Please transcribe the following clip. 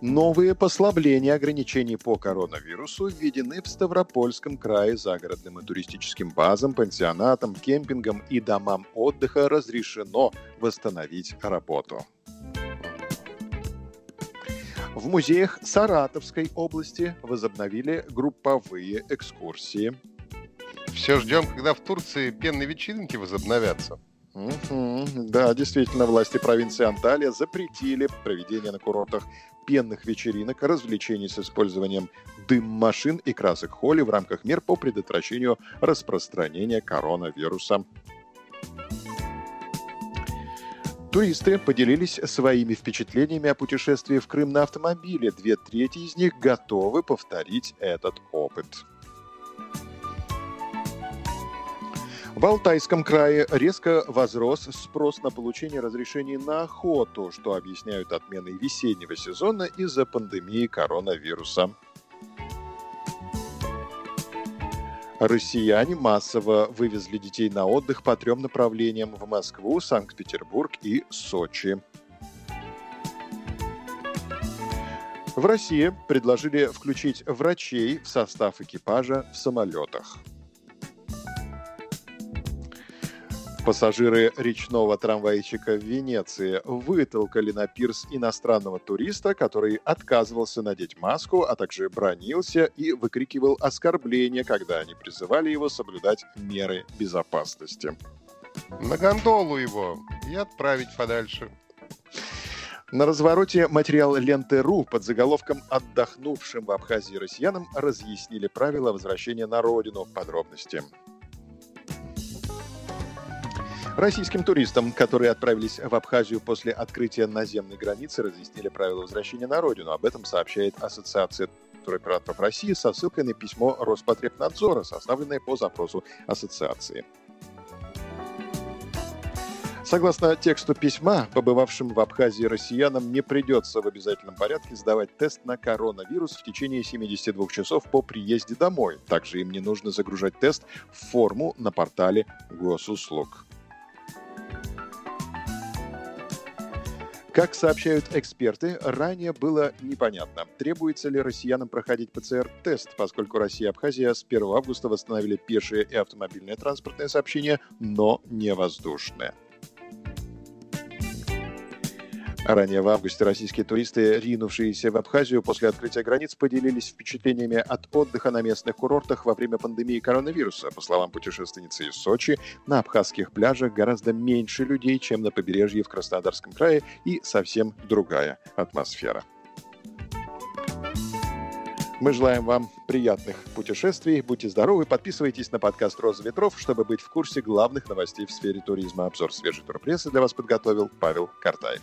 Новые послабления ограничений по коронавирусу введены в Ставропольском крае загородным и туристическим базам, пансионатам, кемпингам и домам отдыха разрешено восстановить работу. В музеях Саратовской области возобновили групповые экскурсии. Все ждем, когда в Турции пенные вечеринки возобновятся. Угу. Да, действительно, власти провинции Анталия запретили проведение на курортах пенных вечеринок, развлечений с использованием дым-машин и красок холли в рамках мер по предотвращению распространения коронавируса. Туристы поделились своими впечатлениями о путешествии в Крым на автомобиле. Две трети из них готовы повторить этот опыт. В Алтайском крае резко возрос спрос на получение разрешений на охоту, что объясняют отменой весеннего сезона из-за пандемии коронавируса. Россияне массово вывезли детей на отдых по трем направлениям в Москву, Санкт-Петербург и Сочи. В России предложили включить врачей в состав экипажа в самолетах. Пассажиры речного трамвайчика в Венеции вытолкали на пирс иностранного туриста, который отказывался надеть маску, а также бронился и выкрикивал оскорбления, когда они призывали его соблюдать меры безопасности. На гондолу его и отправить подальше. На развороте материал ленты РУ под заголовком «Отдохнувшим в Абхазии россиянам разъяснили правила возвращения на родину». Подробности. Российским туристам, которые отправились в Абхазию после открытия наземной границы, разъяснили правила возвращения на родину. Об этом сообщает Ассоциация туроператоров России со ссылкой на письмо Роспотребнадзора, составленное по запросу ассоциации. Согласно тексту письма, побывавшим в Абхазии россиянам не придется в обязательном порядке сдавать тест на коронавирус в течение 72 часов по приезде домой. Также им не нужно загружать тест в форму на портале госуслуг. Как сообщают эксперты, ранее было непонятно, требуется ли россиянам проходить ПЦР-тест, поскольку Россия и Абхазия с 1 августа восстановили пешее и автомобильное транспортное сообщение, но не воздушное. Ранее в августе российские туристы, ринувшиеся в Абхазию после открытия границ, поделились впечатлениями от отдыха на местных курортах во время пандемии коронавируса. По словам путешественницы из Сочи, на абхазских пляжах гораздо меньше людей, чем на побережье в Краснодарском крае, и совсем другая атмосфера. Мы желаем вам приятных путешествий. Будьте здоровы. Подписывайтесь на подкаст «Роза ветров», чтобы быть в курсе главных новостей в сфере туризма. Обзор свежей турпрессы для вас подготовил Павел Картаев.